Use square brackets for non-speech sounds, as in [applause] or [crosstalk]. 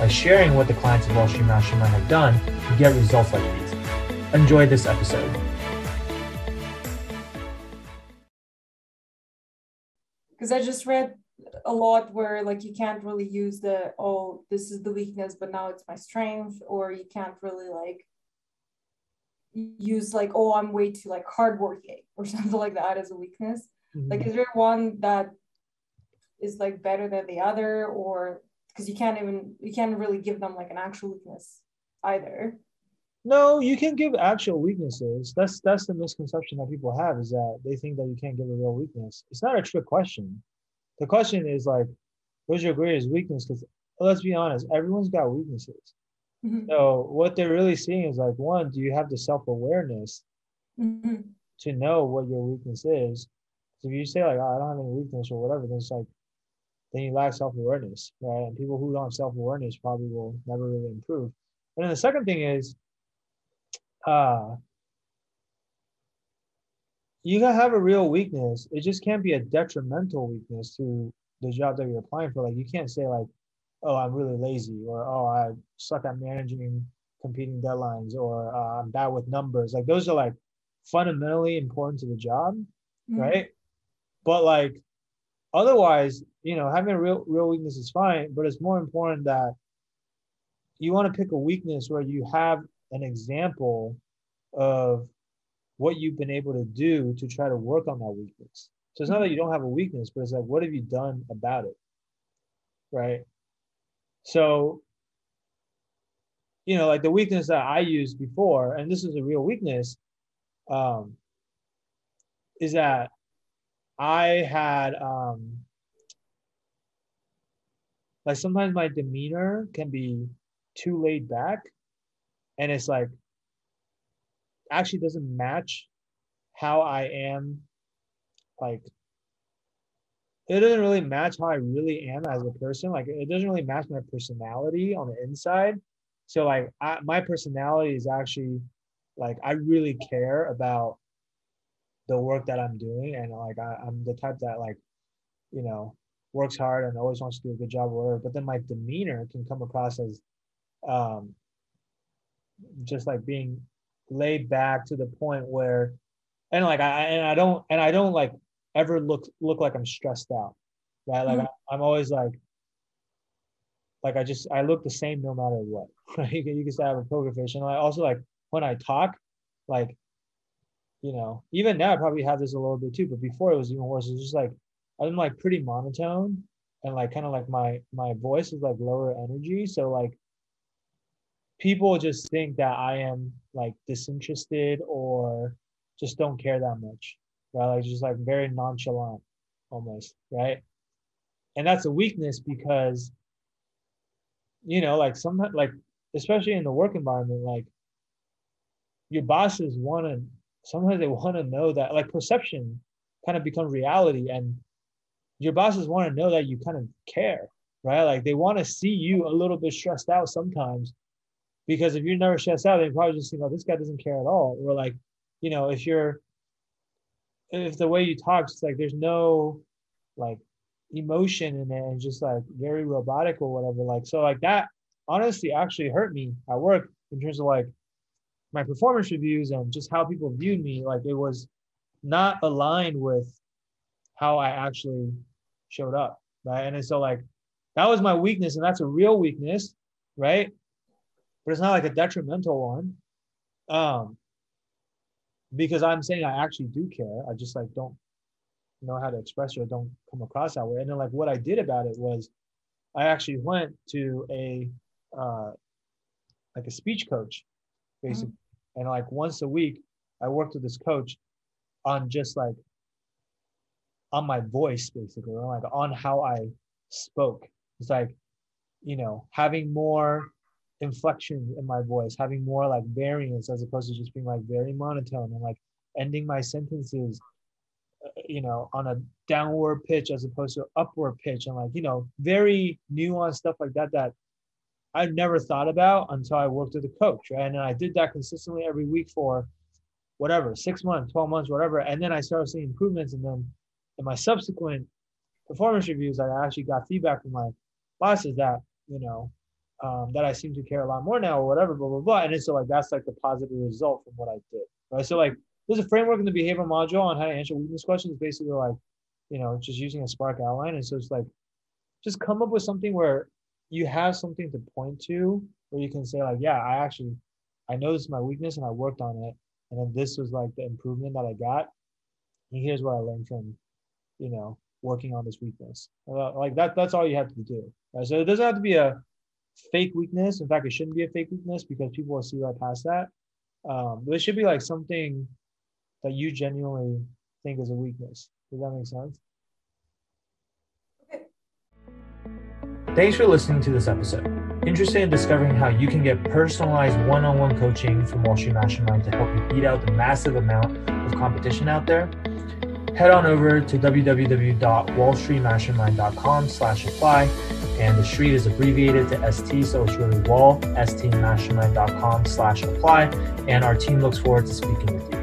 by sharing what the clients of Wall Street Mastermind have done to get results like these. Enjoy this episode. Because I just read a lot where like you can't really use the oh this is the weakness but now it's my strength or you can't really like use like oh i'm way too like hardworking [laughs] or something like that as a weakness mm-hmm. like is there one that is like better than the other or because you can't even you can't really give them like an actual weakness either. No you can give actual weaknesses. That's that's the misconception that people have is that they think that you can't give a real weakness. It's not a trick question. The question is like what's your greatest weakness? Because let's be honest everyone's got weaknesses. Mm-hmm. so what they're really seeing is like one do you have the self-awareness mm-hmm. to know what your weakness is? So if you say like oh, i don't have any weakness or whatever then it's like then you lack self awareness, right? And people who don't have self awareness probably will never really improve. And then the second thing is, uh, you can have a real weakness. It just can't be a detrimental weakness to the job that you're applying for. Like you can't say like, oh, I'm really lazy, or oh, I suck at managing competing deadlines, or uh, I'm bad with numbers. Like those are like fundamentally important to the job, mm-hmm. right? But like otherwise, you know, having a real real weakness is fine, but it's more important that you want to pick a weakness where you have an example of what you've been able to do to try to work on that weakness. So it's not that you don't have a weakness, but it's like, what have you done about it? Right. So, you know, like the weakness that I used before, and this is a real weakness, um, is that I had um, like sometimes my demeanor can be too laid back and it's like actually doesn't match how I am like it doesn't really match how I really am as a person. Like it doesn't really match my personality on the inside. So like I, my personality is actually like I really care about the work that I'm doing, and like I, I'm the type that like, you know, works hard and always wants to do a good job or whatever. But then my demeanor can come across as um, just like being laid back to the point where and like I and I don't and I don't like ever look look like I'm stressed out. Right. Like mm-hmm. I, am always like like I just I look the same no matter what. [laughs] Right. You can, you can say I have a poker face. And I also like when I talk, like, you know, even now I probably have this a little bit too, but before it was even worse. It's just like I'm like pretty monotone and like kind of like my my voice is like lower energy. So like people just think that I am like disinterested or just don't care that much. Right. Like just like very nonchalant almost. Right. And that's a weakness because you know, like sometimes like especially in the work environment, like your bosses want to sometimes they want to know that like perception kind of become reality and your bosses want to know that you kind of care, right? Like they want to see you a little bit stressed out sometimes because if you're never stressed out, they probably just think, oh, this guy doesn't care at all. Or like, you know, if you're, if the way you talk, it's like there's no like emotion in it and just like very robotic or whatever. Like, so like that honestly actually hurt me at work in terms of like my performance reviews and just how people viewed me. Like it was not aligned with how I actually showed up, right? And so like that was my weakness, and that's a real weakness, right? But it's not like a detrimental one, um, because I'm saying I actually do care. I just like don't know how to express it or don't come across that way. And then like what I did about it was, I actually went to a uh, like a speech coach, basically, mm-hmm. and like once a week I worked with this coach on just like on my voice basically or like on how i spoke it's like you know having more inflection in my voice, having more like variance as opposed to just being like very monotone and like ending my sentences, uh, you know, on a downward pitch as opposed to upward pitch and like, you know, very nuanced stuff like that that I never thought about until I worked with a coach, right? And I did that consistently every week for whatever, six months, 12 months, whatever. And then I started seeing improvements. And then in my subsequent performance reviews, I actually got feedback from my bosses that, you know, um, that I seem to care a lot more now or whatever, blah, blah, blah. And so like, that's like the positive result from what I did, right? So like, there's a framework in the behavior module on how to answer weakness questions, basically like, you know, just using a Spark outline. And so it's like, just come up with something where you have something to point to where you can say like, yeah, I actually, I know this is my weakness and I worked on it. And then this was like the improvement that I got. And here's what I learned from, you know, working on this weakness. Uh, like that, that's all you have to do. Right? So it doesn't have to be a fake weakness. In fact, it shouldn't be a fake weakness because people will see right past that. Um, but it should be like something that you genuinely think is a weakness. Does that make sense? Thanks for listening to this episode. Interested in discovering how you can get personalized one on one coaching from Wall Street Mastermind to help you beat out the massive amount of competition out there? Head on over to www.wallstreetmastermind.com slash apply and the street is abbreviated to ST, so it's really wall, stmastermind.com slash apply. And our team looks forward to speaking with you.